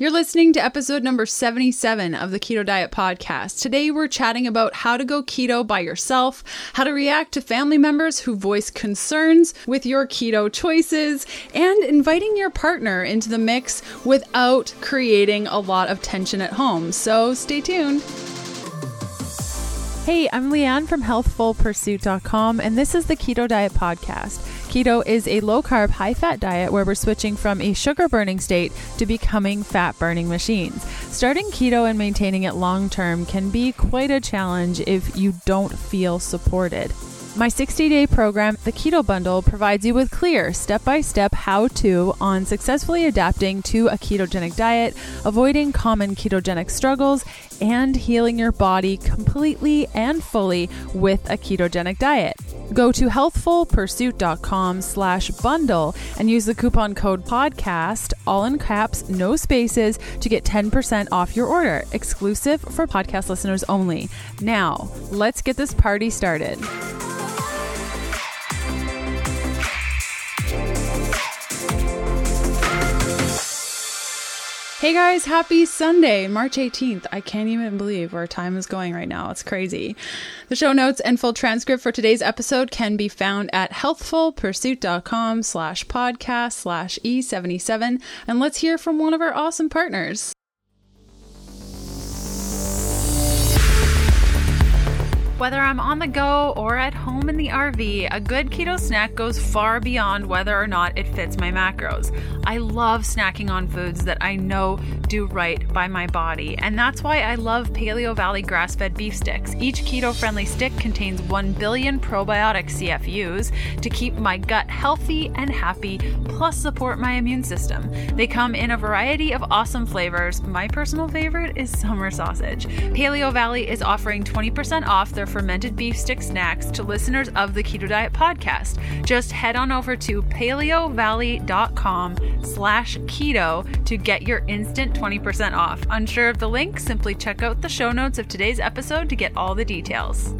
You're listening to episode number 77 of the Keto Diet Podcast. Today, we're chatting about how to go keto by yourself, how to react to family members who voice concerns with your keto choices, and inviting your partner into the mix without creating a lot of tension at home. So, stay tuned. Hey, I'm Leanne from healthfulpursuit.com, and this is the Keto Diet Podcast. Keto is a low carb, high fat diet where we're switching from a sugar burning state to becoming fat burning machines. Starting keto and maintaining it long term can be quite a challenge if you don't feel supported. My 60 day program, the Keto Bundle, provides you with clear step by step how to on successfully adapting to a ketogenic diet, avoiding common ketogenic struggles, and healing your body completely and fully with a ketogenic diet. Go to healthfulpursuit.com slash bundle and use the coupon code podcast, all in caps, no spaces, to get 10% off your order, exclusive for podcast listeners only. Now, let's get this party started. Hey guys, happy Sunday, March 18th. I can't even believe where time is going right now. It's crazy. The show notes and full transcript for today's episode can be found at healthfulpursuit.com slash podcast slash E77. And let's hear from one of our awesome partners. Whether I'm on the go or at home in the RV, a good keto snack goes far beyond whether or not it fits my macros. I love snacking on foods that I know do right by my body, and that's why I love Paleovalley grass fed beef sticks. Each keto friendly stick contains 1 billion probiotic CFUs to keep my gut healthy and happy, plus support my immune system. They come in a variety of awesome flavors. My personal favorite is summer sausage. Paleovalley is offering 20% off their fermented beef stick snacks to listeners of the Keto Diet podcast. Just head on over to paleovalley.com slash keto to get your instant 20% off. Unsure of the link? Simply check out the show notes of today's episode to get all the details.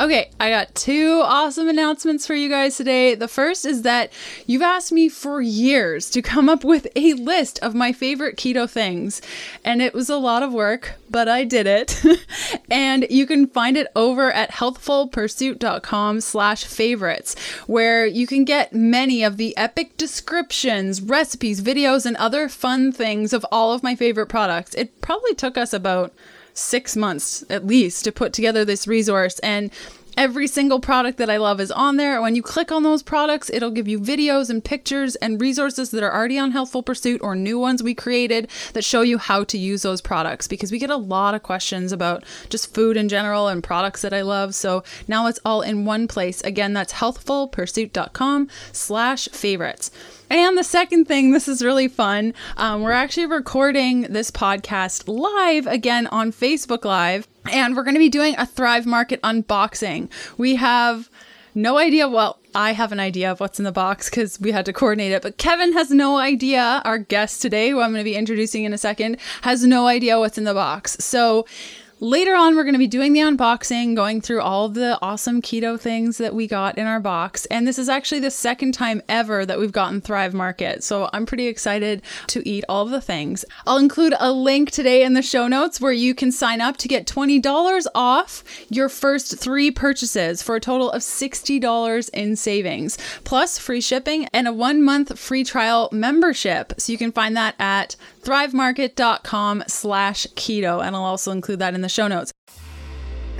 Okay, I got two awesome announcements for you guys today. The first is that you've asked me for years to come up with a list of my favorite keto things, and it was a lot of work, but I did it. and you can find it over at healthfulpursuit.com slash favorites, where you can get many of the epic descriptions, recipes, videos, and other fun things of all of my favorite products. It probably took us about six months at least to put together this resource. And Every single product that I love is on there. When you click on those products, it'll give you videos and pictures and resources that are already on Healthful Pursuit or new ones we created that show you how to use those products because we get a lot of questions about just food in general and products that I love. So now it's all in one place. Again, that's healthfulpursuit.com slash favorites. And the second thing, this is really fun. Um, we're actually recording this podcast live again on Facebook Live, and we're going to be doing a Thrive Market unboxing. We have no idea. Well, I have an idea of what's in the box because we had to coordinate it, but Kevin has no idea. Our guest today, who I'm going to be introducing in a second, has no idea what's in the box. So Later on, we're going to be doing the unboxing, going through all the awesome keto things that we got in our box. And this is actually the second time ever that we've gotten Thrive Market. So I'm pretty excited to eat all the things. I'll include a link today in the show notes where you can sign up to get $20 off your first three purchases for a total of $60 in savings, plus free shipping and a one month free trial membership. So you can find that at thrivemarket.com slash keto. And I'll also include that in the show notes.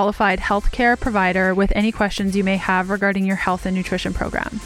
qualified healthcare provider with any questions you may have regarding your health and nutrition program.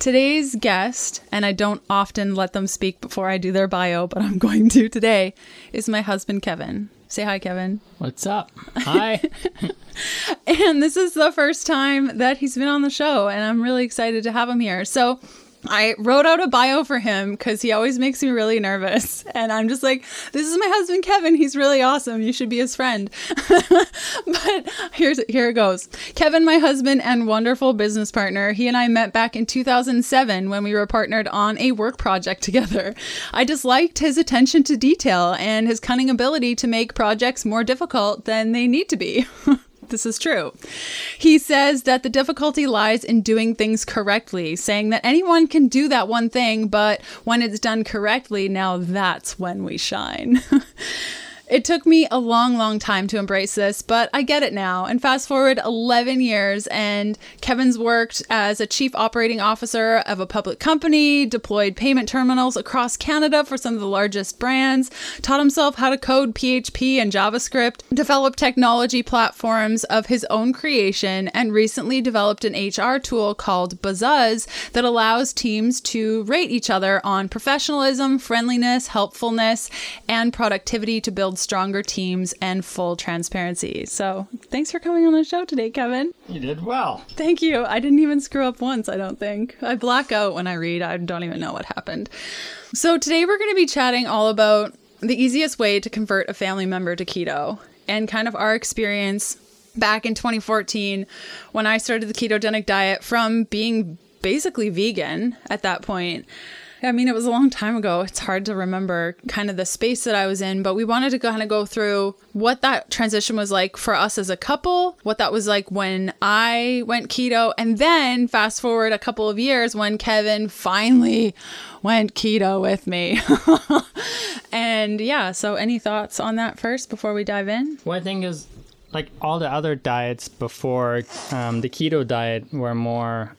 Today's guest, and I don't often let them speak before I do their bio, but I'm going to today, is my husband, Kevin. Say hi, Kevin. What's up? Hi. and this is the first time that he's been on the show, and I'm really excited to have him here. So, I wrote out a bio for him because he always makes me really nervous. And I'm just like, this is my husband, Kevin. He's really awesome. You should be his friend. but here's here it goes. Kevin, my husband and wonderful business partner, he and I met back in 2007 when we were partnered on a work project together. I just liked his attention to detail and his cunning ability to make projects more difficult than they need to be. this is true. He says that the difficulty lies in doing things correctly, saying that anyone can do that one thing, but when it's done correctly, now that's when we shine. It took me a long, long time to embrace this, but I get it now. And fast forward 11 years, and Kevin's worked as a chief operating officer of a public company, deployed payment terminals across Canada for some of the largest brands, taught himself how to code PHP and JavaScript, developed technology platforms of his own creation, and recently developed an HR tool called Buzzuzz that allows teams to rate each other on professionalism, friendliness, helpfulness, and productivity to build stronger teams and full transparency. So thanks for coming on the show today, Kevin. You did well. Thank you. I didn't even screw up once, I don't think. I black out when I read, I don't even know what happened. So today we're going to be chatting all about the easiest way to convert a family member to keto and kind of our experience back in 2014 when I started the ketogenic diet from being basically vegan at that point I mean, it was a long time ago. It's hard to remember kind of the space that I was in, but we wanted to kind of go through what that transition was like for us as a couple, what that was like when I went keto, and then fast forward a couple of years when Kevin finally went keto with me. and yeah, so any thoughts on that first before we dive in? Well, I think is like all the other diets before um, the keto diet were more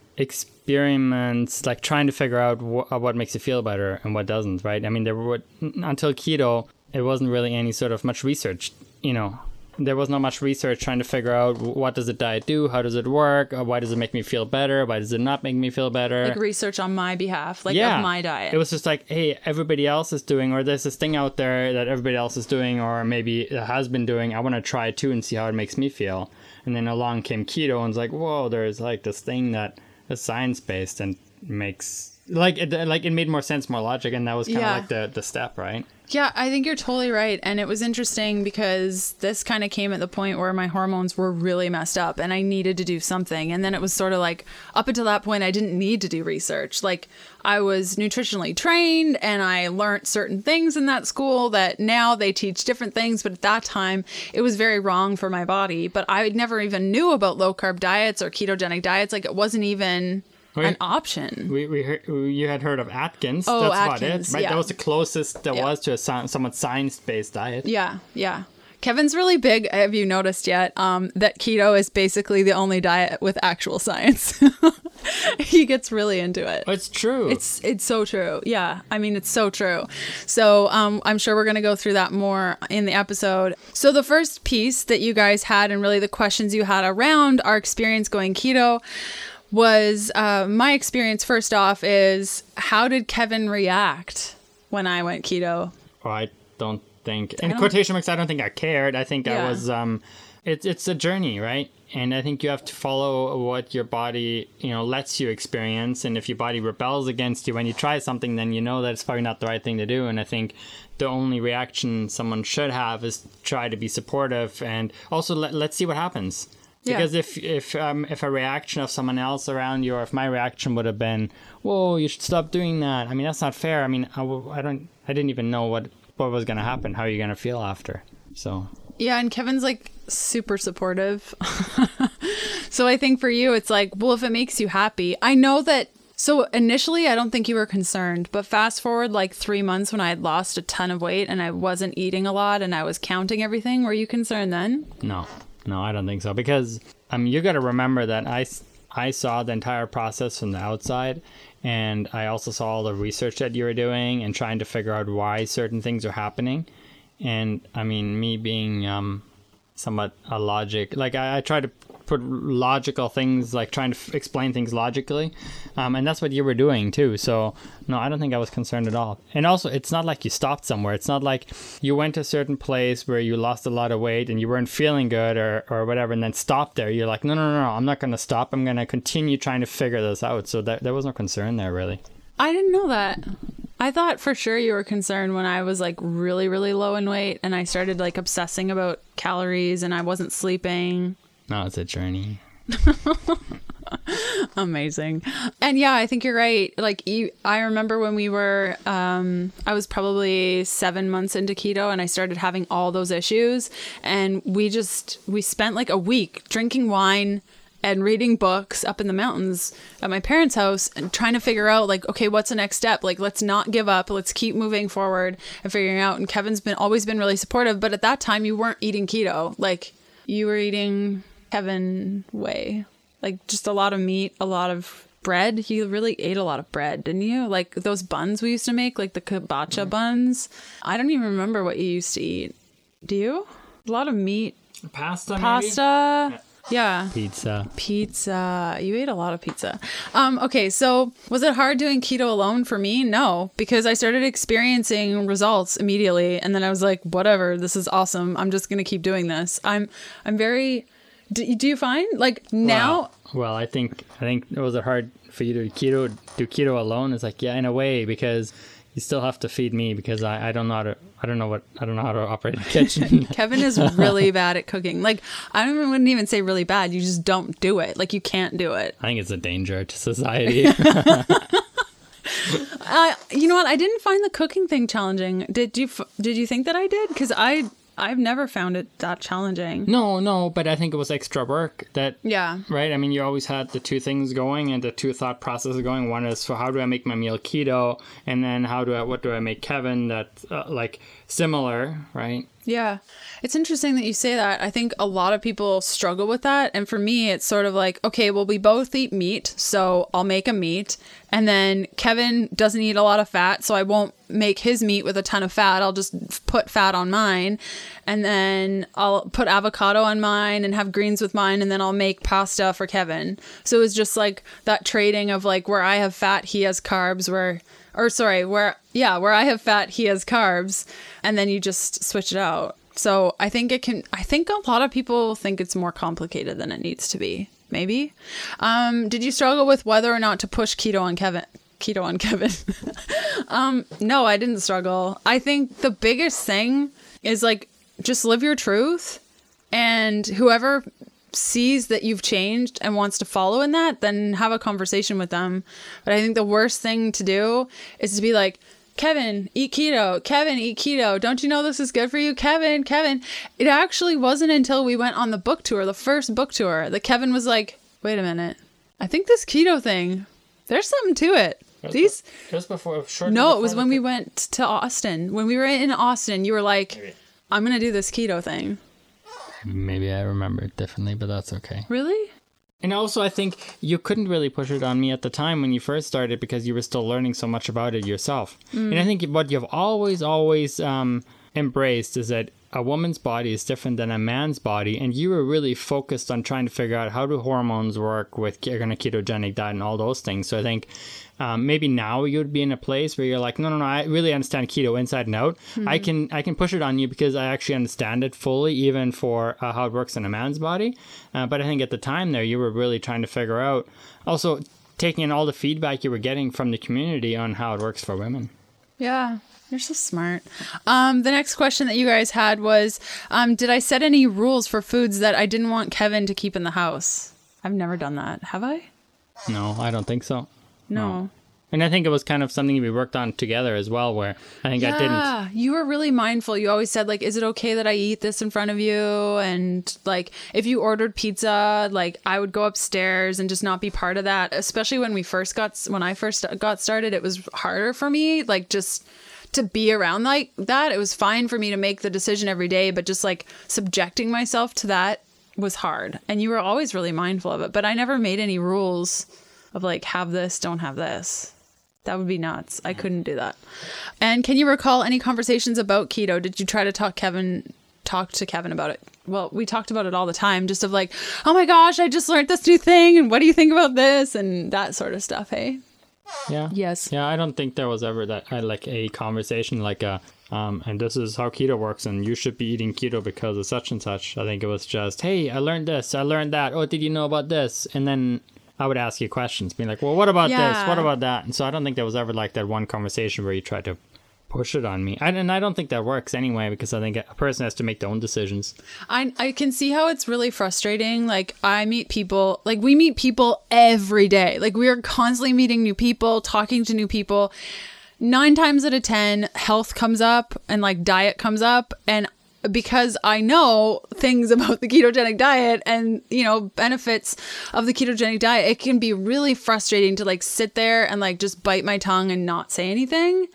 experiments like trying to figure out wh- uh, what makes you feel better and what doesn't right? I mean there were until keto it wasn't really any sort of much research you know? There was not much research trying to figure out what does the diet do? How does it work? Uh, why does it make me feel better? Why does it not make me feel better? Like research on my behalf like yeah. of my diet. It was just like hey everybody else is doing or there's this thing out there that everybody else is doing or maybe it has been doing. I want to try it too and see how it makes me feel. And then along came keto and it's like whoa there's like this thing that science based and makes like it like it made more sense, more logic, and that was kind of yeah. like the the step, right? Yeah, I think you're totally right. And it was interesting because this kind of came at the point where my hormones were really messed up and I needed to do something. And then it was sort of like up until that point, I didn't need to do research. Like I was nutritionally trained and I learned certain things in that school that now they teach different things. But at that time, it was very wrong for my body. But I never even knew about low carb diets or ketogenic diets. Like it wasn't even we, an option. We, we heard, you had heard of Atkins. Oh, That's Atkins, about it, right? Yeah. That was the closest there yeah. was to a somewhat science-based diet. Yeah, yeah. Kevin's really big. Have you noticed yet um, that keto is basically the only diet with actual science? he gets really into it. It's true. It's it's so true. Yeah, I mean it's so true. So um, I'm sure we're gonna go through that more in the episode. So the first piece that you guys had, and really the questions you had around our experience going keto, was uh, my experience first off is how did Kevin react when I went keto? Oh, I don't think in don't, quotation marks. I don't think I cared. I think yeah. I was. Um, it's it's a journey, right? And I think you have to follow what your body, you know, lets you experience. And if your body rebels against you when you try something, then you know that it's probably not the right thing to do. And I think the only reaction someone should have is try to be supportive and also let, let's see what happens because yeah. if if um, if a reaction of someone else around you, or if my reaction would have been, "Whoa, you should stop doing that," I mean that's not fair. I mean I w- I don't I didn't even know what what was gonna happen. How are you gonna feel after? So yeah, and Kevin's like super supportive. so I think for you, it's like, well, if it makes you happy, I know that. So initially, I don't think you were concerned, but fast forward like three months when I had lost a ton of weight and I wasn't eating a lot and I was counting everything. Were you concerned then? No, no, I don't think so because I mean you got to remember that I I saw the entire process from the outside and I also saw all the research that you were doing and trying to figure out why certain things are happening. And I mean, me being um, somewhat a logic, like I, I try to put logical things like trying to f- explain things logically, um, and that's what you were doing too. So no, I don't think I was concerned at all. And also, it's not like you stopped somewhere. It's not like you went to a certain place where you lost a lot of weight and you weren't feeling good or or whatever, and then stopped there. You're like, no, no, no, no I'm not going to stop. I'm going to continue trying to figure this out. So that, there was no concern there really. I didn't know that. I thought for sure you were concerned when I was like really, really low in weight and I started like obsessing about calories and I wasn't sleeping. No, it's a journey. Amazing. And yeah, I think you're right. Like you, I remember when we were, um, I was probably seven months into keto and I started having all those issues. And we just, we spent like a week drinking wine, and reading books up in the mountains at my parents' house and trying to figure out like okay what's the next step like let's not give up let's keep moving forward and figuring out and Kevin's been always been really supportive but at that time you weren't eating keto like you were eating Kevin way like just a lot of meat a lot of bread you really ate a lot of bread didn't you like those buns we used to make like the kielbasa mm. buns I don't even remember what you used to eat do you a lot of meat pasta pasta maybe? Yeah. Pizza. Pizza. You ate a lot of pizza. Um, okay, so was it hard doing keto alone for me? No, because I started experiencing results immediately and then I was like, whatever, this is awesome. I'm just gonna keep doing this. I'm I'm very do, do you find like now well, well, I think I think it was hard for you to keto do keto alone. It's like, yeah, in a way, because you still have to feed me because I, I don't know how to I don't know what I don't know how to operate the kitchen. Kevin is really bad at cooking. Like I don't even, wouldn't even say really bad. You just don't do it. Like you can't do it. I think it's a danger to society. uh, you know what? I didn't find the cooking thing challenging. Did you? Did you think that I did? Because I I've never found it that challenging. No, no, but I think it was extra work that Yeah. Right? I mean, you always had the two things going and the two thought processes going. One is for how do I make my meal keto and then how do I what do I make Kevin that uh, like similar, right? Yeah. It's interesting that you say that. I think a lot of people struggle with that. And for me, it's sort of like, okay, well, we both eat meat, so I'll make a meat. And then Kevin doesn't eat a lot of fat, so I won't make his meat with a ton of fat. I'll just put fat on mine. And then I'll put avocado on mine and have greens with mine. And then I'll make pasta for Kevin. So it's just like that trading of like where I have fat, he has carbs, where or sorry, where yeah, where I have fat, he has carbs, and then you just switch it out. So I think it can. I think a lot of people think it's more complicated than it needs to be. Maybe. Um, did you struggle with whether or not to push keto on Kevin? Keto on Kevin. um, no, I didn't struggle. I think the biggest thing is like just live your truth, and whoever sees that you've changed and wants to follow in that, then have a conversation with them. But I think the worst thing to do is to be like, Kevin, eat keto. Kevin, eat keto. Don't you know this is good for you? Kevin, Kevin. It actually wasn't until we went on the book tour, the first book tour, that Kevin was like, wait a minute. I think this keto thing, there's something to it. Just These just before short No, it was when we went to Austin. When we were in Austin, you were like, Maybe. I'm gonna do this keto thing. Maybe I remember it differently, but that's okay. Really? And also, I think you couldn't really push it on me at the time when you first started because you were still learning so much about it yourself. Mm. And I think what you've always, always um, embraced is that a woman's body is different than a man's body, and you were really focused on trying to figure out how do hormones work with a ketogenic diet and all those things. So I think um, maybe now you'd be in a place where you're like, no, no, no, I really understand keto inside and out. Mm-hmm. I can I can push it on you because I actually understand it fully, even for uh, how it works in a man's body. Uh, but I think at the time there, you were really trying to figure out also taking in all the feedback you were getting from the community on how it works for women. Yeah, you're so smart. Um, the next question that you guys had was um, Did I set any rules for foods that I didn't want Kevin to keep in the house? I've never done that. Have I? No, I don't think so. No. And I think it was kind of something we worked on together as well, where I think yeah, I didn't. Yeah, You were really mindful. You always said, like, is it okay that I eat this in front of you? And like, if you ordered pizza, like, I would go upstairs and just not be part of that. Especially when we first got, when I first got started, it was harder for me, like, just to be around like that. It was fine for me to make the decision every day, but just like subjecting myself to that was hard. And you were always really mindful of it. But I never made any rules of like have this, don't have this. That would be nuts. I couldn't do that. And can you recall any conversations about keto? Did you try to talk Kevin talk to Kevin about it. Well, we talked about it all the time, just of like, oh my gosh, I just learned this new thing, and what do you think about this, and that sort of stuff. Hey. Yeah. Yes. Yeah, I don't think there was ever that uh, like a conversation like a um, and this is how keto works, and you should be eating keto because of such and such. I think it was just, hey, I learned this, I learned that. Oh, did you know about this? And then I would ask you questions, being like, well, what about yeah. this? What about that? And so I don't think there was ever like that one conversation where you tried to push it on me. I, and I don't think that works anyway because I think a person has to make their own decisions. I I can see how it's really frustrating. Like I meet people, like we meet people every day. Like we are constantly meeting new people, talking to new people. 9 times out of 10 health comes up and like diet comes up and because I know things about the ketogenic diet and, you know, benefits of the ketogenic diet, it can be really frustrating to like sit there and like just bite my tongue and not say anything.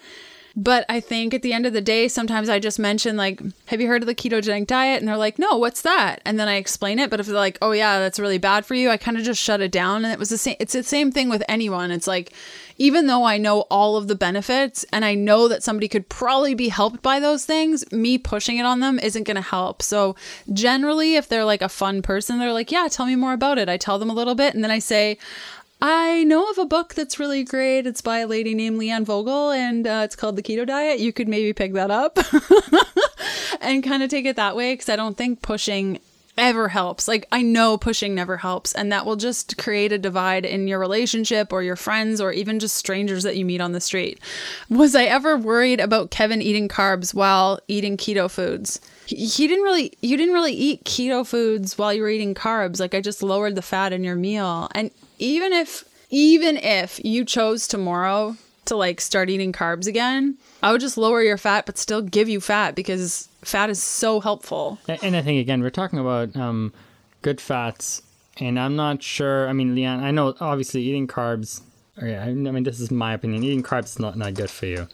But I think at the end of the day, sometimes I just mention, like, have you heard of the ketogenic diet? And they're like, no, what's that? And then I explain it. But if they're like, oh, yeah, that's really bad for you, I kind of just shut it down. And it was the same, it's the same thing with anyone. It's like, even though I know all of the benefits and I know that somebody could probably be helped by those things, me pushing it on them isn't going to help. So, generally, if they're like a fun person, they're like, yeah, tell me more about it. I tell them a little bit and then I say, I know of a book that's really great. It's by a lady named Leanne Vogel, and uh, it's called The Keto Diet. You could maybe pick that up and kind of take it that way because I don't think pushing ever helps. Like, I know pushing never helps, and that will just create a divide in your relationship or your friends or even just strangers that you meet on the street. Was I ever worried about Kevin eating carbs while eating keto foods? He, didn't really, you didn't really eat keto foods while you were eating carbs. Like, I just lowered the fat in your meal. And even if even if you chose tomorrow to like start eating carbs again, I would just lower your fat but still give you fat because fat is so helpful. And I think again we're talking about um, good fats, and I'm not sure. I mean, Leanne, I know obviously eating carbs. yeah, I mean this is my opinion. Eating carbs is not not good for you.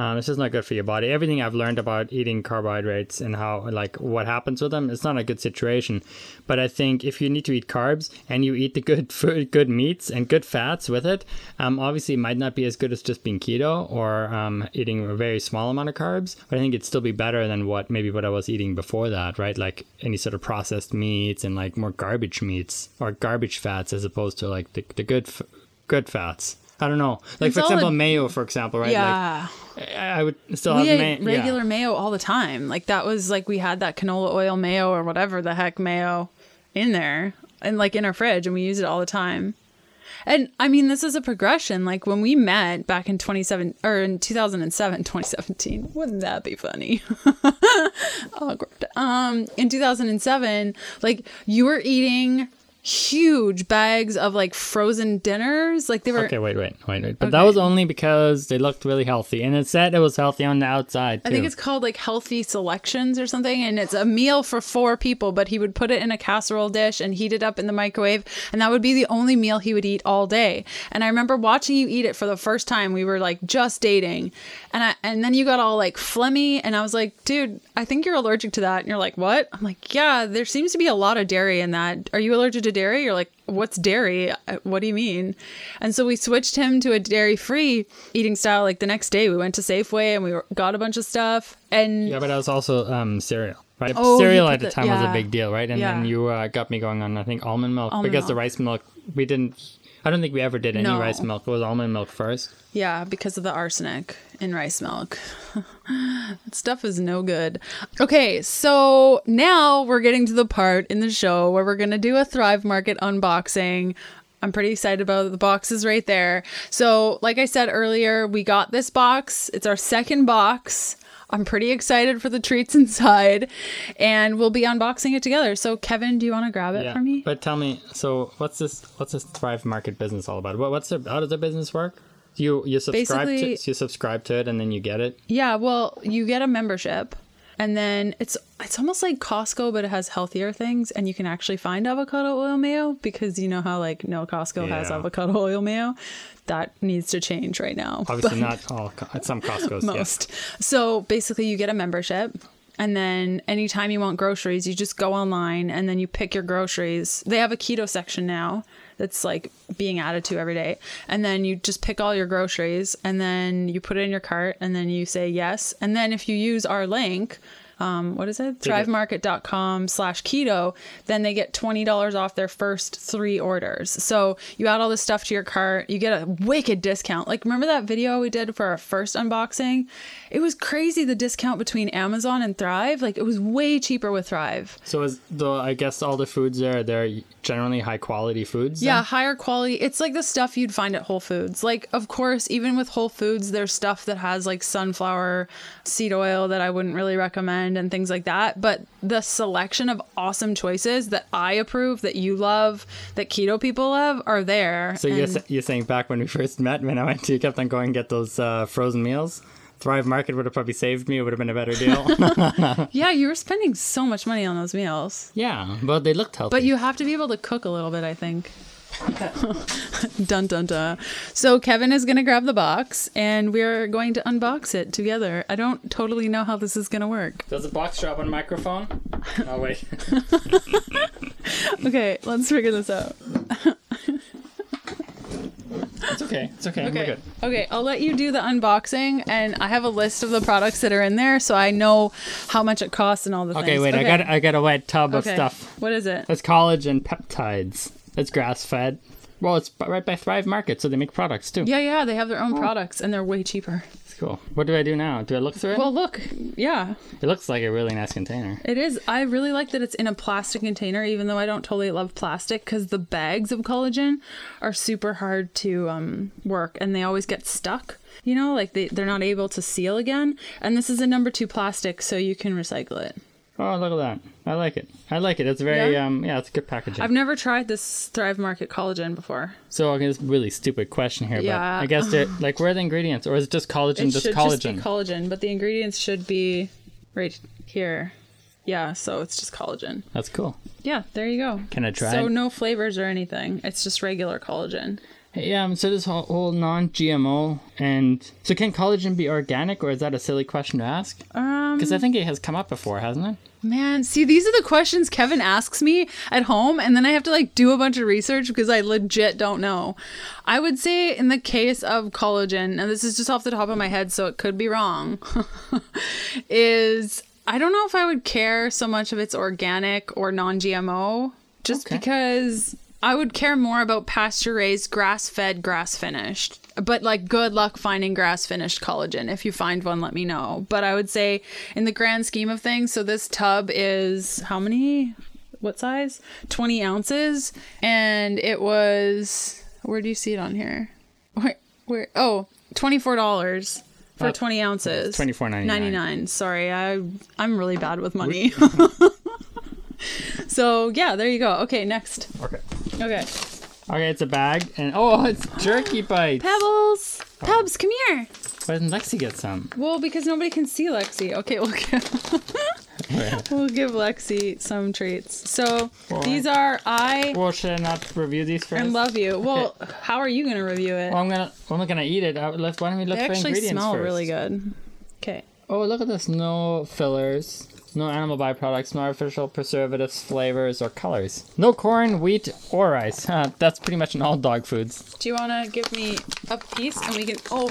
Um, it's just not good for your body. Everything I've learned about eating carbohydrates and how, like, what happens with them, it's not a good situation. But I think if you need to eat carbs and you eat the good food, good meats and good fats with it, um, obviously it might not be as good as just being keto or um, eating a very small amount of carbs. But I think it'd still be better than what maybe what I was eating before that, right? Like any sort of processed meats and like more garbage meats or garbage fats as opposed to like the, the good good fats. I don't know. Like it's for example, a, mayo, for example, right? Yeah. Like, I would still we have mayo. regular yeah. mayo all the time. Like that was like we had that canola oil mayo or whatever the heck mayo in there and like in our fridge and we use it all the time. And I mean, this is a progression. Like when we met back in 27 or in 2007, 2017, wouldn't that be funny? Awkward. Um, in 2007, like you were eating huge bags of like frozen dinners. Like they were. Okay, wait, wait, wait, wait. But okay. that was only because they looked really healthy, and it said it was healthy on the outside. Too. I think it's called like healthy selections or something, and it's a meal for four people. But he would put it in a casserole dish and heat it up in the microwave, and that would be the only meal he would eat all day. And I remember watching you eat it for the first time. We were like just dating, and I and then you got all like phlegmy, and I was like, dude, I think you're allergic to that. And you're like, what? I'm like, yeah, there seems to be a lot of dairy in that. Are you allergic to dairy? You're like, what's dairy? Uh, what do you mean? And so we switched him to a dairy free eating style. Like the next day, we went to Safeway and we got a bunch of stuff. And yeah, but I was also um, cereal. Right, oh, cereal at the, the time yeah. was a big deal, right? And yeah. then you uh, got me going on, I think, almond milk almond because milk. the rice milk we didn't I don't think we ever did any no. rice milk. It was almond milk first. Yeah, because of the arsenic in rice milk. that stuff is no good. Okay, so now we're getting to the part in the show where we're going to do a Thrive Market unboxing. I'm pretty excited about the boxes right there. So, like I said earlier, we got this box. It's our second box. I'm pretty excited for the treats inside, and we'll be unboxing it together. So, Kevin, do you want to grab it yeah, for me? But tell me, so what's this? What's this Thrive Market business all about? What, what's the, how does the business work? You you subscribe Basically, to you subscribe to it and then you get it. Yeah, well, you get a membership and then it's it's almost like Costco, but it has healthier things, and you can actually find avocado oil mayo because you know how like no Costco yeah. has avocado oil mayo. That needs to change right now. Obviously, not all. At some Costco's, most. So basically, you get a membership, and then anytime you want groceries, you just go online and then you pick your groceries. They have a keto section now that's like being added to every day. And then you just pick all your groceries and then you put it in your cart and then you say yes. And then if you use our link, um, what is it? Thrivemarket.com slash keto, then they get $20 off their first three orders. So you add all this stuff to your cart, you get a wicked discount. Like, remember that video we did for our first unboxing? It was crazy the discount between Amazon and Thrive. Like, it was way cheaper with Thrive. So, is the, I guess all the foods there, they're generally high quality foods? Yeah, higher quality. It's like the stuff you'd find at Whole Foods. Like, of course, even with Whole Foods, there's stuff that has like sunflower seed oil that I wouldn't really recommend and things like that. But the selection of awesome choices that I approve, that you love, that keto people love are there. So you're, you're saying back when we first met, when I went to, you kept on going and get those uh, frozen meals? Thrive Market would have probably saved me. It would have been a better deal. yeah, you were spending so much money on those meals. Yeah, but they looked healthy. But you have to be able to cook a little bit, I think. dun dun dun. So Kevin is gonna grab the box and we're going to unbox it together. I don't totally know how this is gonna work. Does the box drop on microphone? Oh wait. okay, let's figure this out. It's okay. It's okay. Okay. Okay, I'll let you do the unboxing and I have a list of the products that are in there so I know how much it costs and all the okay, things. Wait, okay, wait. I got I got a wet tub okay. of stuff. What is it? It's collagen peptides. It's grass fed. Well, it's right by Thrive Market, so they make products too. Yeah, yeah, they have their own oh. products and they're way cheaper. Cool. What do I do now? Do I look through it? Well, look. Yeah. It looks like a really nice container. It is. I really like that it's in a plastic container, even though I don't totally love plastic because the bags of collagen are super hard to um, work and they always get stuck. You know, like they, they're not able to seal again. And this is a number two plastic, so you can recycle it. Oh, look at that. I like it. I like it. It's very yeah. um yeah, it's a good packaging. I've never tried this Thrive Market collagen before. So okay, this a really stupid question here, yeah. but I guess it like where are the ingredients or is it just collagen it just should collagen? Just be collagen, but the ingredients should be right here. Yeah, so it's just collagen. That's cool. Yeah, there you go. Can I try? So no flavors or anything. It's just regular collagen. Yeah, um, so this whole, whole non-GMO and so can collagen be organic or is that a silly question to ask? Um, because I think it has come up before, hasn't it? Man, see, these are the questions Kevin asks me at home, and then I have to like do a bunch of research because I legit don't know. I would say, in the case of collagen, and this is just off the top of my head, so it could be wrong, is I don't know if I would care so much if it's organic or non GMO, just okay. because I would care more about pasture raised, grass fed, grass finished. But like, good luck finding grass finished collagen. If you find one, let me know. But I would say, in the grand scheme of things, so this tub is how many? What size? 20 ounces. And it was, where do you see it on here? Where? where oh, $24 for uh, 20 ounces. Twenty four ninety nine. 99. Sorry, I I'm really bad with money. so yeah, there you go. Okay, next. Okay. Okay. Okay, it's a bag, and oh, it's jerky bites. Pebbles, oh. Pebs, come here. Why didn't Lexi get some? Well, because nobody can see Lexi. Okay, we'll give, we'll give Lexi some treats. So well, these are I. Well, should I not review these first? I love you. Well, how are you gonna review it? Well, I'm gonna. I'm not gonna eat it. Uh, let's. Why don't we look they for ingredients first? They actually smell really good. Okay. Oh, look at this! No fillers. No animal byproducts, no artificial preservatives, flavors, or colors. No corn, wheat, or rice. Huh, that's pretty much in all dog foods. Do you want to give me a piece and we can. Oh,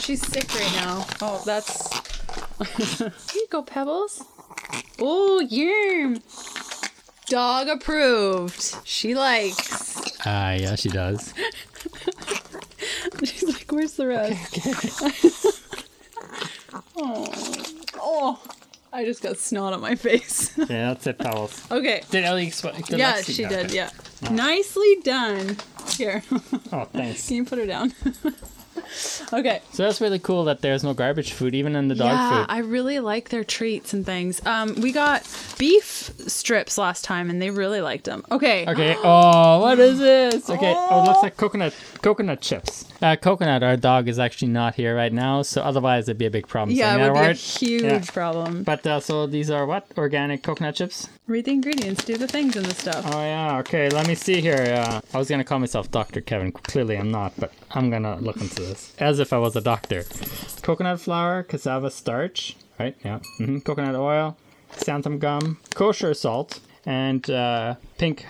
she's sick right now. Oh, that's. Here you go, Pebbles. Oh, yum. Dog approved. She likes. Ah, uh, yeah, she does. she's like, where's the rest? Okay, okay. oh. Oh. I just got snot on my face. yeah, that's it, Pebbles. Okay. Did Ellie explain? Yeah, she did. Yeah. Oh. Nicely done. Here. oh, thanks. Can you put her down? okay. So that's really cool that there's no garbage food, even in the dog food. yeah, food. I really like their treats and things. Um, we got beef strips last time, and they really liked them. Okay. Okay. Oh, what is this? Okay. Oh, oh it looks like coconut coconut chips. Uh, coconut, our dog is actually not here right now, so otherwise it'd be a big problem. Yeah, it would be a huge yeah. problem. But uh, so these are what organic coconut chips? Read the ingredients, do the things and the stuff. Oh yeah. Okay. Let me see here. Uh, I was gonna call myself Doctor Kevin. Clearly, I'm not, but I'm gonna look into this as if I was a doctor. Coconut flour, cassava starch, right? Yeah. Mm-hmm. Coconut oil, xanthan gum, kosher salt, and uh, pink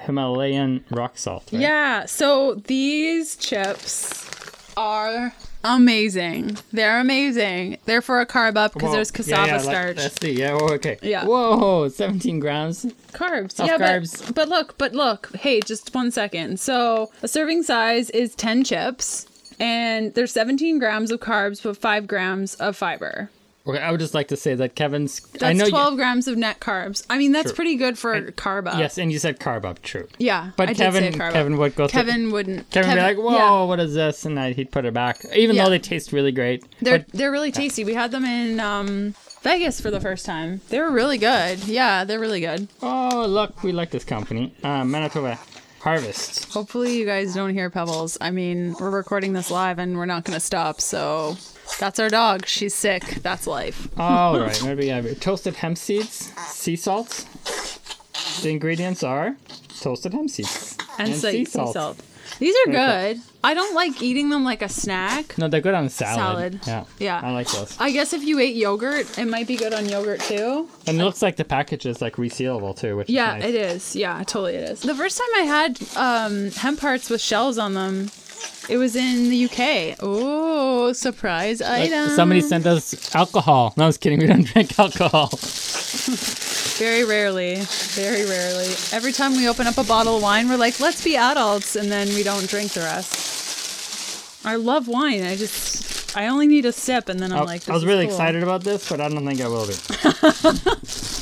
Himalayan rock salt. Right? Yeah. So these chips are amazing. They're amazing. They're for a carb up because there's cassava yeah, yeah, starch. Like, let's see. Yeah. Whoa, okay. Yeah. Whoa. 17 grams. carbs. Of yeah, carbs. But, but look, but look. Hey, just one second. So a serving size is 10 chips, and there's 17 grams of carbs, but 5 grams of fiber. Okay. I would just like to say that Kevin's. That's I know 12 grams of net carbs. I mean, that's True. pretty good for carb up. Yes, and you said carb up. True. Yeah. But I Kevin. Kevin would go. through- Kevin wouldn't. Kevin would be like, "Whoa, yeah. what is this?" And I, he'd put it back, even Yeah. though they taste really great. They're But they're really tasty. We had them in um, Vegas for the first time. They were really good. Yeah, they're really good. oh, look, we like this company, uh, Manitoba Harvest. Hopefully you guys don't hear pebbles. I mean, we're recording this live and we're not gonna stop. So that's our dog. She's sick. That's life. All right, what do we have here? Toasted hemp seeds, sea salt. The ingredients are toasted hemp seeds And, so sea salt. These are good. I don't like eating them like a snack. No, they're good on salad. Salad. Yeah. Yeah. I like those. I guess if you ate yogurt, it might be good on yogurt too. And it looks like the package is like resealable too, which Yeah, is nice. it is. Yeah, totally it is. The first time I had um, hemp hearts with shells on them, it was in the UK. Oh, surprise item. somebody sent us alcohol. No, I was kidding. We don't drink alcohol. Very rarely. Very rarely. Every time we open up a bottle of wine, we're like, let's be adults, and then we don't drink the rest. I love wine. I just, I only need a sip, and then I'm I, like, I was really cool. excited about this, but I don't think I will be.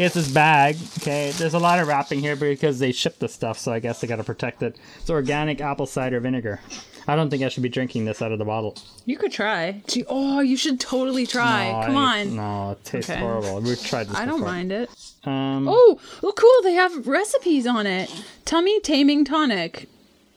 Here's this bag. Okay, there's a lot of wrapping here because they ship the stuff, so I guess they gotta protect it. It's organic apple cider vinegar. I don't think I should be drinking this out of the bottle. You could try. Gee, oh, you should totally try. No, Come I- on. No, it tastes Okay. horrible. We've tried this I don't before. mind it. Um, Oh, look cool. They have recipes on it. Tummy taming tonic.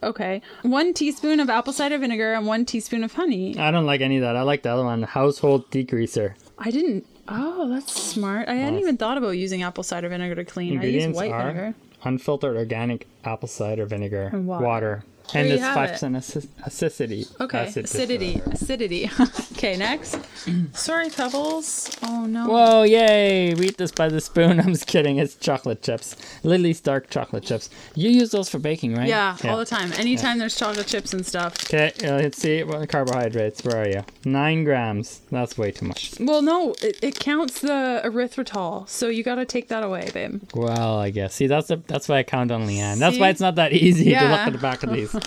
Okay. One teaspoon of apple cider vinegar and one teaspoon of honey. I don't like any of that. I like the other one, household degreaser. I didn't. Oh, that's smart. I hadn't even thought about using apple cider vinegar to clean. I use Ingredients white are vinegar. unfiltered organic apple cider vinegar, And water. And it's five percent acidity. Okay. Acid- Acidity. Acidity. okay, next. Sorry, Pebbles. Oh, no. Whoa, yay! We eat this by the spoon. I'm just kidding. It's chocolate chips. Lily's dark chocolate chips. You use those for baking, right? Yeah, all the time. Anytime there's chocolate chips and stuff. Okay, uh, let's see. What the carbohydrates? Where are you? Nine grams. That's way too much. Well, no, it, it counts the erythritol, so you got to take that away, babe. Well, I guess. See, that's a, that's why I count on Leanne. That's See? why it's not that easy to look at the back of these.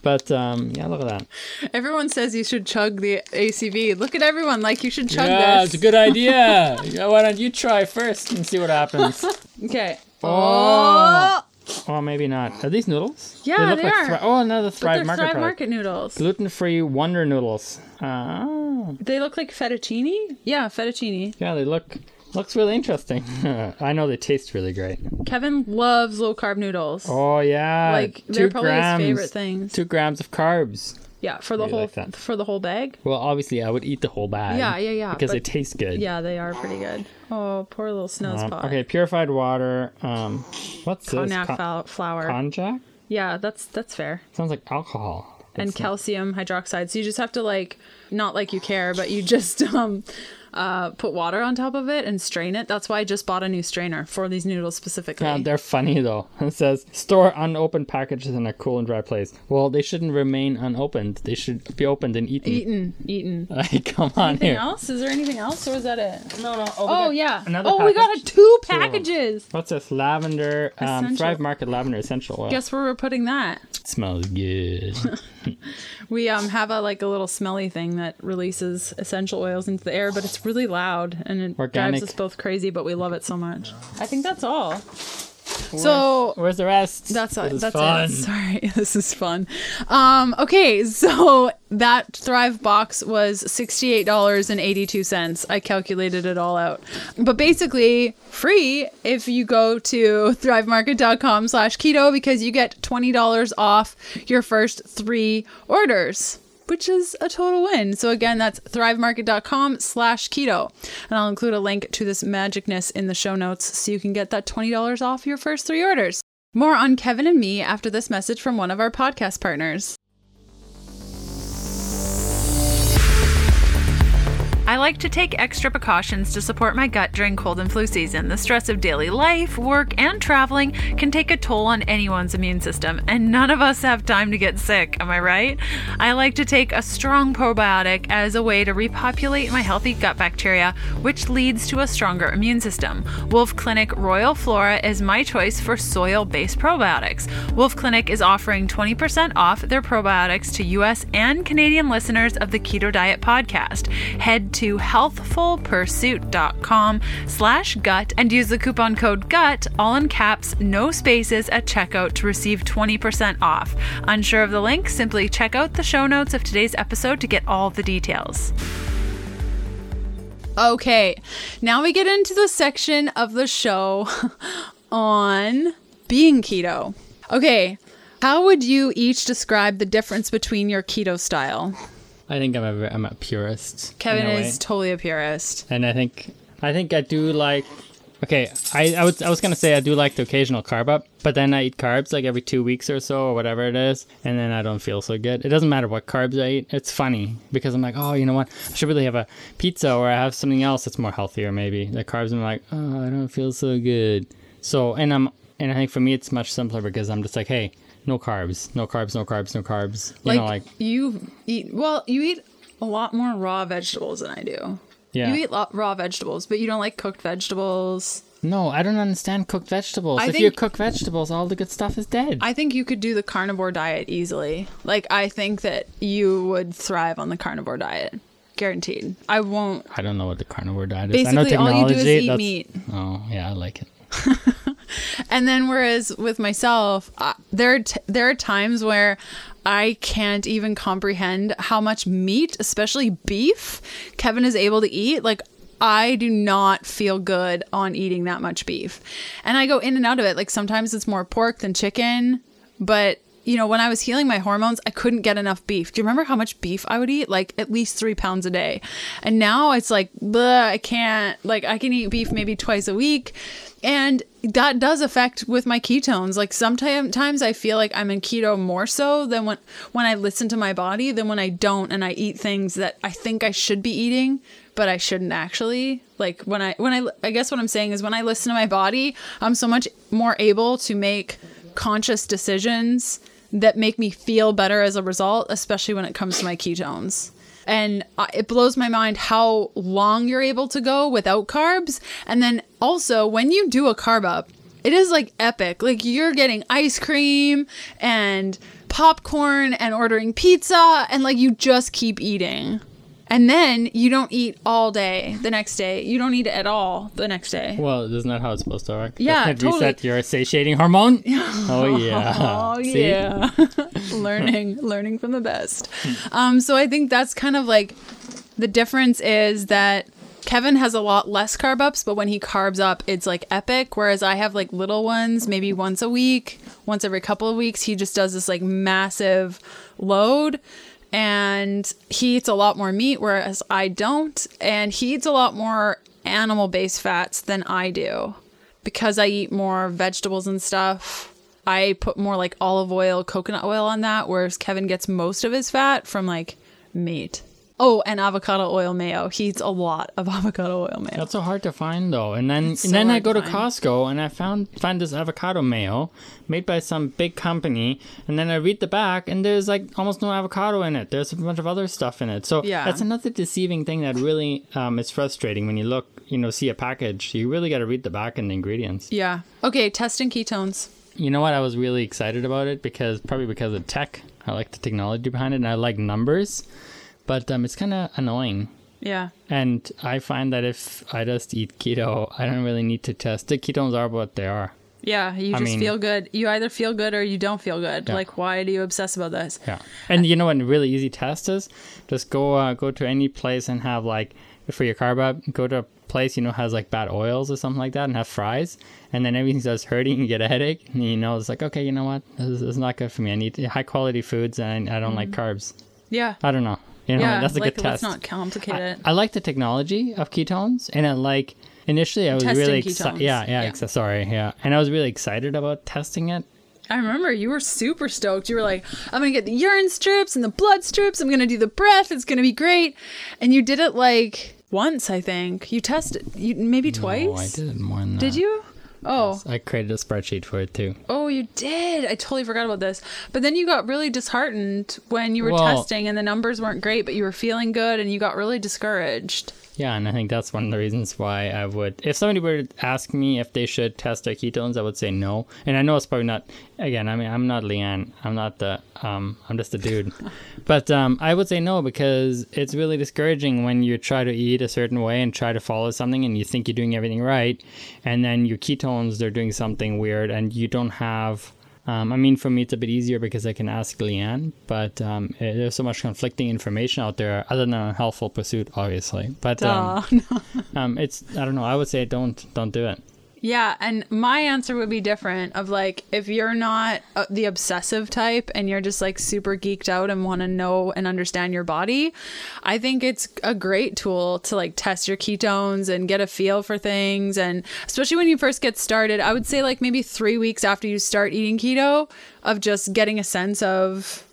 But um, yeah, look at that. Everyone says you should chug the ACV. Look at everyone like you should chug yeah, this. it's a good idea. yeah, why don't you try first and see what happens? Okay. Oh. Oh, maybe not. Are these noodles? Yeah, look they are. Thri- oh, another Thrive Market Thrive product. Market noodles. Gluten-free Wonder Noodles. Ah, They look like fettuccine. Yeah, fettuccine. yeah, they look looks really interesting. I know they taste really great. Kevin loves low carb noodles. Oh yeah, like they're two probably grams, his favorite things. Two grams of carbs. Yeah, for the Really whole like for the whole bag. Well, obviously, I would eat the whole bag. Yeah, yeah, yeah, Because they taste good. Yeah, they are pretty good. Oh, poor little snow's Um, pot. okay, purified water. Um, what's Cognac this? Con- flour. Konjac? yeah, that's that's fair. Sounds like alcohol. and It's not- calcium hydroxide. So you just have to like not like you care, but you just um uh put water on top of it and strain it. That's why I just bought a new strainer for these noodles specifically. Yeah, they're funny though. It says store unopened packages in a cool and dry place. Well, they shouldn't remain unopened. They should be opened and eaten. eaten, eaten. Like, come on Anything here. else? Is there anything else, or is that it? No, no. Oh yeah. another oh, we got a two of 'em. packages. What's this? Lavender. Um, Thrive Market Lavender Essential Oil. Guess where we're putting that? Smells good. We um have a like a little smelly thing that releases essential oils into the air, but it's really loud and it Organic. drives us both crazy. But we love it so much. I think that's all. So Where's the rest? That's it. That's fun. it. Sorry, this is fun. Um, okay, so that Thrive box was sixty-eight dollars and eighty-two cents. I calculated it all out, but basically free if you go to thrivemarket.com slash keto because you get twenty dollars off your first three orders which is a total win. So again, that's thrivemarket.com slash keto. And I'll include a link to this magicness in the show notes so you can get that $20 off your first three orders. More on Kevin and me after this message from one of our podcast partners. I like to take extra precautions to support my gut during cold and flu season. The stress of daily life, work, and traveling can take a toll on anyone's immune system, and none of us have time to get sick, am I right? I like to take a strong probiotic as a way to repopulate my healthy gut bacteria, which leads to a stronger immune system. Wolfe Clinic Royal Flora is my choice for soil based probiotics. Wolfe Clinic is offering 20% off their probiotics to US and Canadian listeners of the Keto Diet podcast. Head to healthfulpursuit.com slash gut and use the coupon code GUT, all in caps, no spaces, at checkout to receive 20% off. Unsure of the link? Simply check out the show notes of today's episode to get all the details. Okay, now we get into the section of the show on being keto. Okay, how would you each describe the difference between your keto style? I think I'm a I'm a purist. Kevin is totally a purist, and I think I think I do like. Okay, I I was I was gonna say I do like the occasional carb up, but then I eat carbs like every two weeks or so or whatever it is, and then I don't feel so good. It doesn't matter what carbs I eat. It's funny because I'm like, oh, you know what? I should really have a pizza or I have something else that's more healthier. Maybe the carbs. I'm like, oh, I don't feel so good. So and I'm and I think for me it's much simpler because I'm just like, hey, no carbs, no carbs, no carbs, no carbs. You like, know, like you eat well, you eat a lot more raw vegetables than I do. Yeah. You eat raw vegetables, but you don't like cooked vegetables. No, I don't understand cooked vegetables. I if think, you cook vegetables, all the good stuff is dead. I think you could do the carnivore diet easily. Like I think that you would thrive on the carnivore diet. Guaranteed. I won't I don't know what the carnivore diet is. Basically, I know technology. All you do is eat meat. Oh, yeah, I like it. and then whereas with myself, uh, there t- there are times where I can't even comprehend how much meat, especially beef, Kevin is able to eat. Like I do not feel good on eating that much beef. And I go in and out of it. Like sometimes it's more pork than chicken, but you know, when I was healing my hormones, I couldn't get enough beef. Do you remember how much beef I would eat? Like at least three pounds a day. And now it's like, I can't, like, I can eat beef maybe twice a week. And that does affect with my ketones. Like sometimes I feel like I'm in keto more so than when when I listen to my body than when I don't and I eat things that I think I should be eating, but I shouldn't actually. Like when I when I I guess what I'm saying is when I listen to my body, I'm so much more able to make conscious decisions that make me feel better as a result, especially when it comes to my ketones. And it blows my mind how long you're able to go without carbs. And then also, when you do a carb up, it is like epic. Like you're getting ice cream and popcorn and ordering pizza, and like you just keep eating and then you don't eat all day the next day. You don't eat at all the next day. Well, isn't that how it's supposed to work? Yeah, Doesn't totally. reset your satiating hormone. oh yeah. Oh yeah. learning, learning from the best. Um, so I think that's kind of like the difference is that Kevin has a lot less carb ups, but when he carbs up, it's like epic. Whereas I have like little ones, maybe once a week, once every couple of weeks. He just does this like massive load and he eats a lot more meat, whereas I don't. And he eats a lot more animal based fats than I do because I eat more vegetables and stuff. I put more like olive oil, coconut oil on that, whereas Kevin gets most of his fat from like meat. Oh, and avocado oil mayo. He eats a lot of avocado oil mayo. That's so hard to find though. And then and then I go to, to Costco and I found find this avocado mayo made by some big company. And then I read the back and there's like almost no avocado in it. There's a bunch of other stuff in it. So yeah. that's another deceiving thing that really um, is frustrating when you look, you know, see a package. You really got to read the back and the ingredients. Yeah. Okay, testing ketones. You know what? I was really excited about it because probably because of tech. I like the technology behind it and I like numbers but um, it's kind of annoying. Yeah. And I find that if I just eat keto, I don't really need to test. The ketones are what they are. Yeah, you I just mean, feel good. You either feel good or you don't feel good. Yeah. Like, why do you obsess about this? Yeah, and you know what? A really easy test is just go uh, go to any place and have like for your carb up, go to a place you know has like bad oils or something like that, and have fries, and then everything starts hurting, you get a headache, and you know it's like okay, you know what? This is, this is not good for me. I need high quality foods, and I don't mm-hmm. like carbs. Yeah, I don't know. You know, yeah, that's a like, good test. Let's not complicate I, it. I like the technology of ketones, and I like initially I was testing really excited. Yeah, yeah, yeah. Ex- sorry, yeah, and I was really excited about testing it. I remember you were super stoked. You were like, "I'm gonna get the urine strips and the blood strips. I'm gonna do the breath. It's gonna be great." And you did it like once, I think. You tested you maybe twice? No, I did it more than Did that. you? Oh. Yes, I created a spreadsheet for it too. Oh, you did. I totally forgot about this. But then you got really disheartened when you were well, testing and the numbers weren't great, but you were feeling good and you got really discouraged. Yeah, and I think that's one of the reasons why I would, if somebody were to ask me if they should test their ketones, I would say no. And I know it's probably not. Again, I mean, I'm not Leanne. I'm not the. Um, I'm just a dude. but um, I would say no because it's really discouraging when you try to eat a certain way and try to follow something, and you think you're doing everything right, and then your ketones they're doing something weird, and you don't have um, I mean, for me, it's a bit easier because I can ask Leanne, but um, it, there's so much conflicting information out there, other than a healthful pursuit, obviously. But um, um, it's I don't know. I would say don't don't do it. Yeah, and my answer would be different of like if you're not uh, the obsessive type and you're just like super geeked out and want to know and understand your body, I think it's a great tool to like test your ketones and get a feel for things. And especially when you first get started, I would say like maybe 3 weeks after you start eating keto of just getting a sense of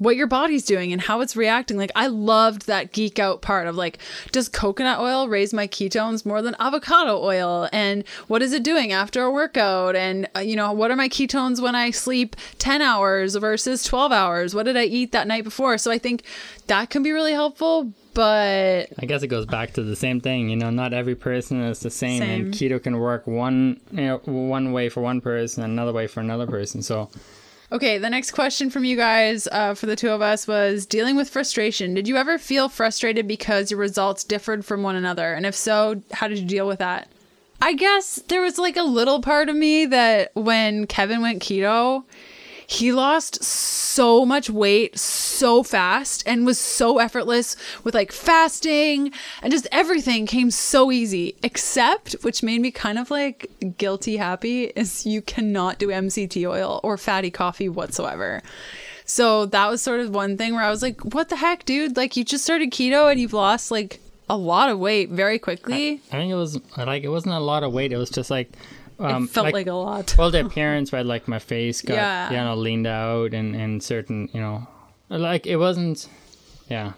what your body's doing and how it's reacting. Like I loved that geek out part of like, does coconut oil raise my ketones more than avocado oil? And what is it doing after a workout? And uh, you know, what are my ketones when I sleep 10 hours versus 12 hours? What did I eat that night before? So I think that can be really helpful. But I guess it goes back to the same thing, you know. Not every person is the same, same. and keto can work one, you know, one way for one person, another way for another person. So, Okay, the next question from you guys uh, for the two of us was dealing with frustration. Did you ever feel frustrated because your results differed from one another? And if so, how did you deal with that? I guess there was like a little part of me that when Kevin went keto, he lost so much weight so fast and was so effortless with like fasting and just everything came so easy except which made me kind of like guilty happy is you cannot do MCT oil or fatty coffee whatsoever. So that was sort of one thing where I was like, what the heck, dude? Like you just started keto and you've lost like a lot of weight very quickly. I, I think it was like it wasn't a lot of weight. It was just like um, it felt like, like, a lot. well, the appearance, right? Like my face got, yeah. you know, leaned out and, and certain, you know, like it wasn't, yeah.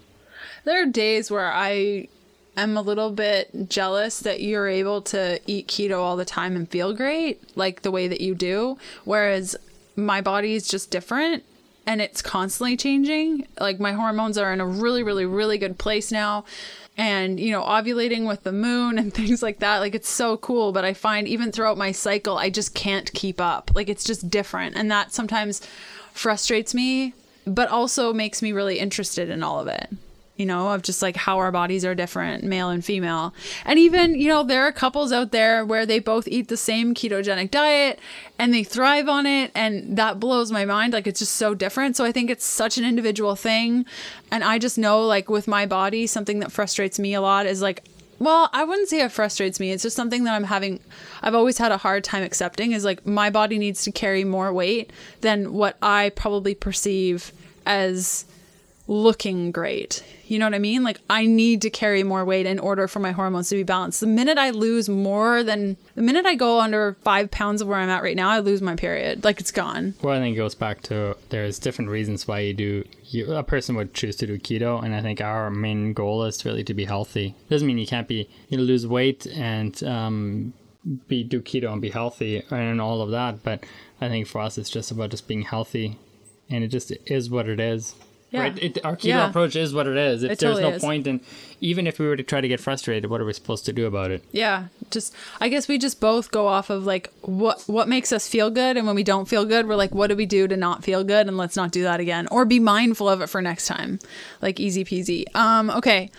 There are days where I am a little bit jealous that you're able to eat keto all the time and feel great, like the way that you do. Whereas my body is just different and it's constantly changing. Like my hormones are in a really, really, really good place now and you know ovulating with the moon and things like that. Like it's so cool but i find even throughout my cycle i just can't keep up. Like it's just different and that sometimes frustrates me but also makes me really interested in all of it you know, of just like how our bodies are different, male and female. And even, you know, there are couples out there where they both eat the same ketogenic diet and they thrive on it. And that blows my mind. Like, it's just so different. So I think it's such an individual thing. And I just know, like, with my body, something that frustrates me a lot is like, well, I wouldn't say it frustrates me. It's just something that I'm having, I've always had a hard time accepting is like my body needs to carry more weight than what I probably perceive as looking great. You know what I mean? Like I need to carry more weight in order for my hormones to be balanced. The minute I lose more than the minute I go under five pounds of where I'm at right now, I lose my period. Like it's gone. Well, I think it goes back to there's different reasons why you do. You, a person would choose to do keto, and I think our main goal is really to be healthy. Doesn't mean you can't be you lose weight and um, be do keto and be healthy and all of that, but I think for us it's just about just being healthy, and it just is what it is. Yeah. Right? It, our keto yeah. approach is what it is. If it there's totally no is. point in, even if we were to try to get frustrated, what are we supposed to do about it? Yeah, just I guess we just both go off of like what what makes us feel good, and when we don't feel good, we're like, what do we do to not feel good, and let's not do that again, or be mindful of it for next time, like easy peasy. Um, okay.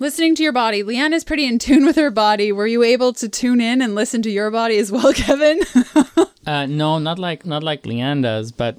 Listening to your body, Leanne is pretty in tune with her body. Were you able to tune in and listen to your body as well, Kevin? uh, no, not like not like Leanne does, but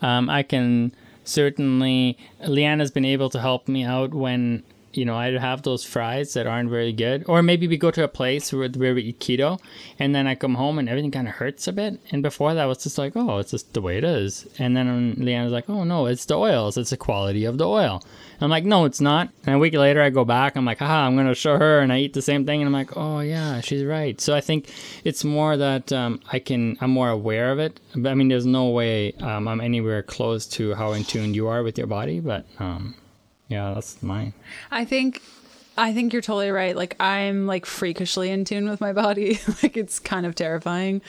um, I can certainly Leanne has been able to help me out when you know I'd have those fries that aren't very good, or maybe we go to a place where, where we eat keto, and then I come home and everything kind of hurts a bit. And before that, I was just like, oh, it's just the way it is. And then Leanne was like, oh no, it's the oils, it's the quality of the oil. I'm like, no, it's not. And a week later, I go back. I'm like, haha, I'm going to show her. And I eat the same thing. And I'm like, oh, yeah, she's right. So I think it's more that um, I can, I'm more aware of it. I mean, there's no way um, I'm anywhere close to how in tune you are with your body. But um, yeah, that's mine. I think I think you're totally right. Like I'm like freakishly in tune with my body. like it's kind of terrifying.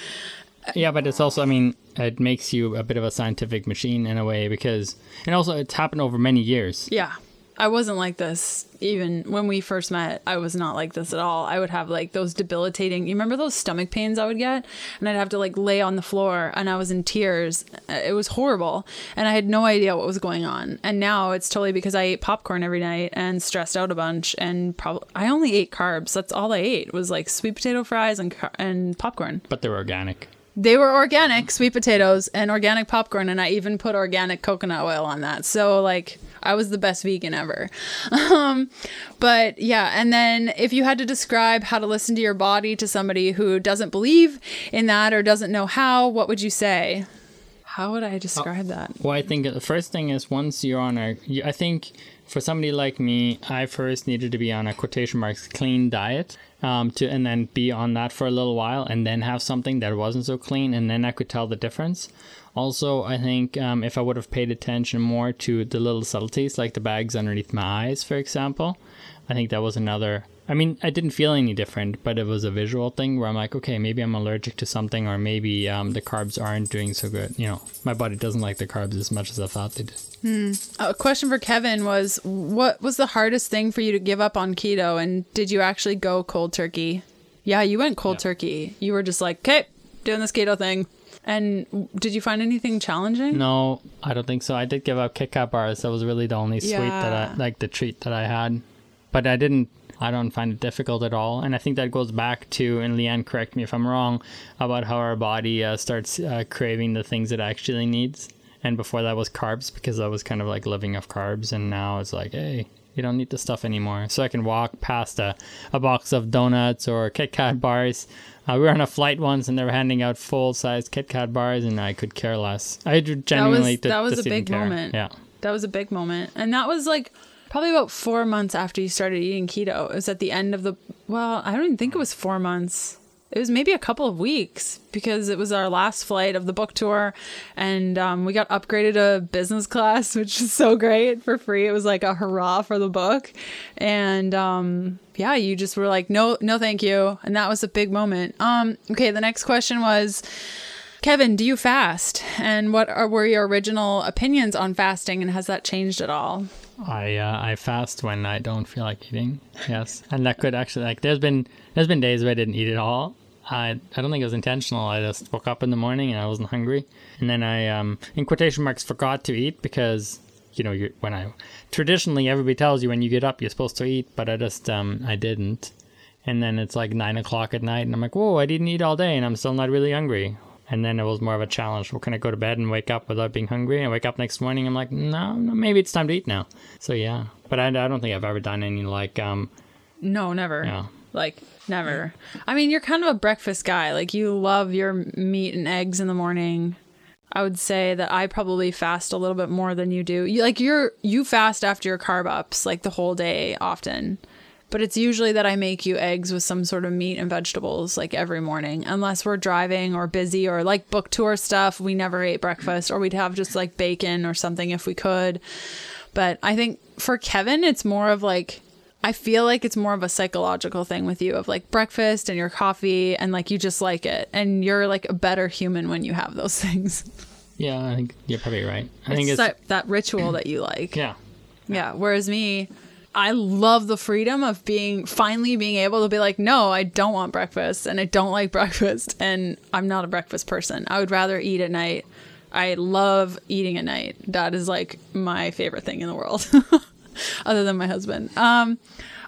Yeah, but it's also I mean, it makes you a bit of a scientific machine in a way because and also it's happened over many years. Yeah. I wasn't like this even when we first met. I was not like this at all. I would have like those debilitating. You remember those stomach pains I would get, and I'd have to like lay on the floor, and I was in tears. It was horrible, and I had no idea what was going on. And now it's totally because I ate popcorn every night and stressed out a bunch, and probably I only ate carbs. That's all I ate was like sweet potato fries and and popcorn. But they're organic. They were organic sweet potatoes and organic popcorn, and I even put organic coconut oil on that. So like I was the best vegan ever. Um, but yeah, and then if you had to describe how to listen to your body to somebody who doesn't believe in that or doesn't know how, what would you say? How would I describe that? Well, I think the first thing is once you're on a, I think for somebody like me, I first needed to be on a quotation marks clean diet. Um, to and then be on that for a little while and then have something that wasn't so clean and then I could tell the difference. Also, I think um, if I would have paid attention more to the little subtleties, like the bags underneath my eyes, for example, I think that was another. I mean, I didn't feel any different, but it was a visual thing where I'm like, okay, maybe I'm allergic to something, or maybe um, the carbs aren't doing so good. You know, my body doesn't like the carbs as much as I thought they did. Hmm. A question for Kevin was What was the hardest thing for you to give up on keto? And did you actually go cold turkey? Yeah, you went cold yeah. turkey. You were just like, okay, doing this keto thing. And did you find anything challenging? No, I don't think so. I did give up Kit Kat bars. That was really the only sweet yeah. that I like the treat that I had. But I didn't I don't find it difficult at all. And I think that goes back to, and Leanne, correct me if I'm wrong, about how our body uh, starts uh, craving the things it actually needs. And before that was carbs because I was kind of like living off carbs. And now it's like, hey, you don't need the stuff anymore. So I can walk past a, a box of donuts or Kit Kat bars uh, we were on a flight once, and they were handing out full-size Kit Kat bars, and I could care less. I genuinely that was, that was a big care. moment. Yeah, that was a big moment, and that was like probably about four months after you started eating keto. It was at the end of the. Well, I don't even think it was four months. It was maybe a couple of weeks because it was our last flight of the book tour and um, we got upgraded to business class which is so great for free. It was like a hurrah for the book. And um, yeah you just were like no no thank you. And that was a big moment. Um, okay the next question was kevin do you fast? And what are, were your original opinions on fasting and has that changed at all I uh, I fast when I don't feel like eating. Yes, and that could actually like there's been there's been days where I didn't eat at all, I I don't think it was intentional. I just woke up in the morning and I wasn't hungry, and then I um in quotation marks forgot to eat because you know you when I traditionally everybody tells you when you get up you're supposed to eat, but I just um I didn't, and then it's like nine o'clock at night and I'm like whoa I didn't eat all day and I'm still not really hungry. And then it was more of a challenge. Well, can I go to bed and wake up without being hungry? And wake up next morning, I'm like, no, no, maybe it's time to eat now. So yeah, but I, I don't think I've ever done any like um. No, never. Yeah. Like Never. I mean, you're kind of a breakfast guy. Like you love your meat and eggs in the morning. I would say that I probably fast a little bit more than you do. You, like you're you fast after your carb ups like the whole day often. But it's usually that I make you eggs with some sort of meat and vegetables like every morning. Unless we're driving or busy or like book tour stuff, we never ate breakfast or we'd have just like bacon or something if we could. But I think for Kevin, it's more of like I feel like it's more of a psychological thing with you of like breakfast and your coffee and like you just like it and you're like a better human when you have those things. Yeah, I think you're probably right. I it's think it's that, that ritual that you like. Yeah. Yeah. Whereas me, I love the freedom of being finally being able to be like, no, I don't want breakfast and I don't like breakfast and I'm not a breakfast person. I would rather eat at night. I love eating at night. That is like my favorite thing in the world. other than my husband. Um,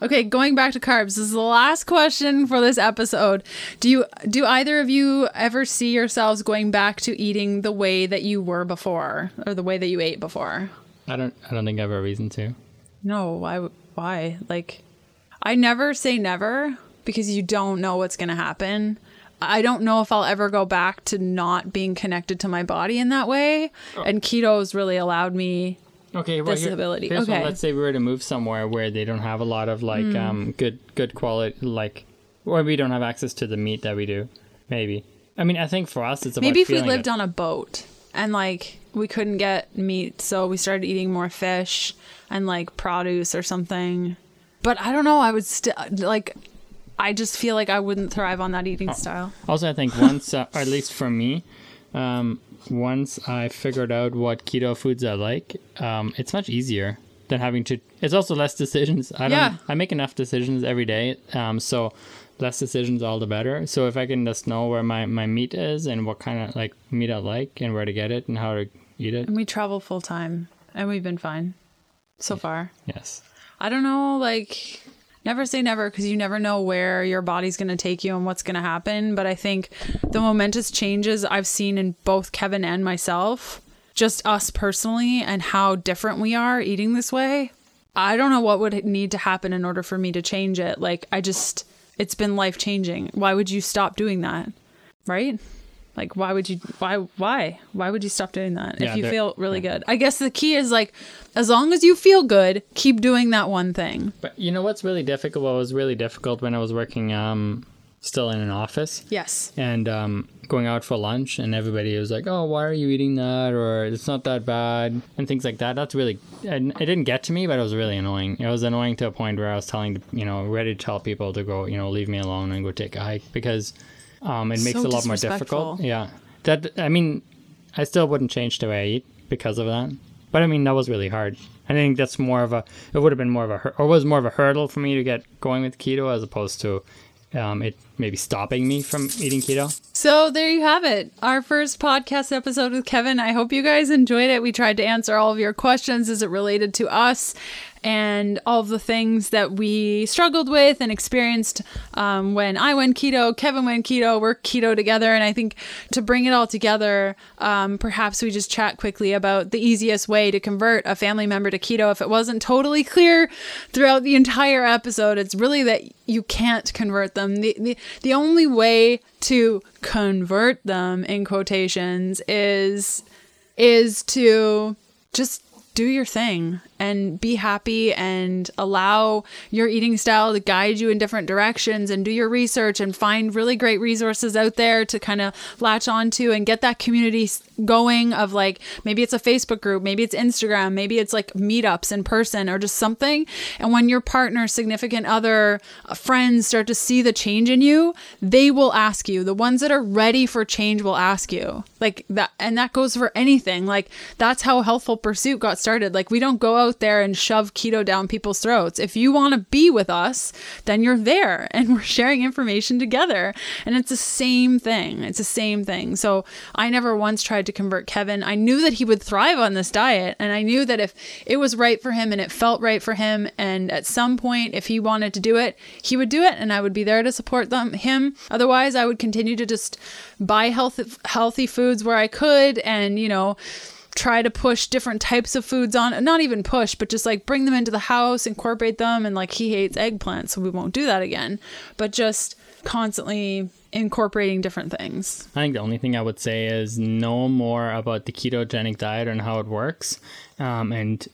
okay, going back to carbs. This is the last question for this episode. Do you do either of you ever see yourselves going back to eating the way that you were before, or the way that you ate before? I don't. I don't think I have a reason to. No. Why? Why? Like, I never say never because you don't know what's going to happen. I don't know if I'll ever go back to not being connected to my body in that way. Oh. And keto has really allowed me okay well, disability. Here, okay, let's say we were to move somewhere where they don't have a lot of like mm. um good good quality like, or we don't have access to the meat that we do. Maybe. I mean, I think for us, it's a maybe if we lived it. on a boat and like we couldn't get meat, so we started eating more fish and like produce or something. But I don't know. I would still like. I just feel like I wouldn't thrive on that eating oh. style. Also, I think once, uh, or at least for me, um, once I figured out what keto foods I like, um, it's much easier than having to. It's also less decisions. I don't. Yeah. I make enough decisions every day, um, so less decisions all the better. So if I can just know where my my meat is and what kind of like meat I like and where to get it and how to eat it. And we travel full time, and we've been fine so far. Yes. I don't know, like never say never because you never know where your body's going to take you and what's going to happen. But I think the momentous changes I've seen in both Kevin and myself, just us personally, and how different we are eating this way. I don't know what would need to happen in order for me to change it. Like, I just, it's been life changing. Why would you stop doing that? Right? Like, why would you, why, why, why would you stop doing that yeah, if you feel really yeah. good? I guess the key is like, as long as you feel good, keep doing that one thing. But you know what's really difficult? What was really difficult when I was working, um, still in an office. Yes. And, um, going out for lunch and everybody was like, oh, why are you eating that? Or it's not that bad and things like that. That's really, it didn't get to me, but it was really annoying. It was annoying to a point where I was telling, you know, ready to tell people to go, you know, leave me alone and go take a hike because um, it makes so it a lot more difficult. Yeah. That I mean, I still wouldn't change the way I eat because of that. But I mean, that was really hard. I think that's more of a. It would have been more of a, or was more of a hurdle for me to get going with keto as opposed to um, it maybe stopping me from eating keto. So there you have it. Our first podcast episode with Kevin. I hope you guys enjoyed it. We tried to answer all of your questions as it related to us and all the things that we struggled with and experienced um, when I went keto, Kevin went keto, we're keto together. And I think to bring it all together, um, perhaps we just chat quickly about the easiest way to convert a family member to keto. If it wasn't totally clear throughout the entire episode, it's really that you can't convert them. The, the, the only way to convert them in quotations is is to just do your thing and be happy and allow your eating style to guide you in different directions and do your research and find really great resources out there to kind of latch onto and get that community going of like maybe it's a Facebook group, maybe it's Instagram, maybe it's like meetups in person or just something. And when your partner, significant other, uh, friends start to see the change in you, they will ask you. The ones that are ready for change will ask you. Like that and that goes for anything. Like that's how Healthful Pursuit got started. Like we don't go out there and shove keto down people's throats. If you want to be with us, then you're there and we're sharing information together. And it's the same thing. It's the same thing. So I never once tried to convert Kevin. I knew that he would thrive on this diet. And I knew that if it was right for him and it felt right for him, and at some point, if he wanted to do it, he would do it and I would be there to support them him. Otherwise, I would continue to just buy healthy healthy foods where I could and, you know, try to push different types of foods on not even push but just like bring them into the house incorporate them and like he hates eggplant so we won't do that again. But just constantly incorporating different things. I think the only thing i would say is know more about the ketogenic diet and how it works um, and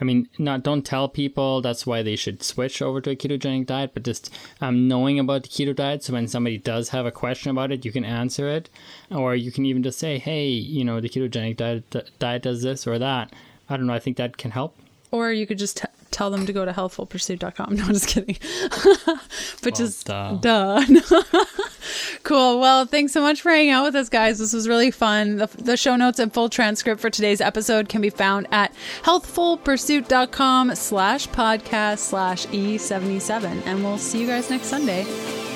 I mean, not don't tell people that's why they should switch over to a ketogenic diet, but just um, knowing about the keto diet. So when somebody does have a question about it, you can answer it, or you can even just say, "Hey, you know, the ketogenic diet diet does this or that." I don't know. I think that can help. Or you could just t- tell them to go to healthfulpursuit.com. No, I'm just kidding. but well, just duh. duh. cool. Well, thanks so much for hanging out with us, guys. This was really fun. The, the show notes and full transcript for today's episode can be found at healthfulpursuit.com slash podcast slash E77. And we'll see you guys next Sunday.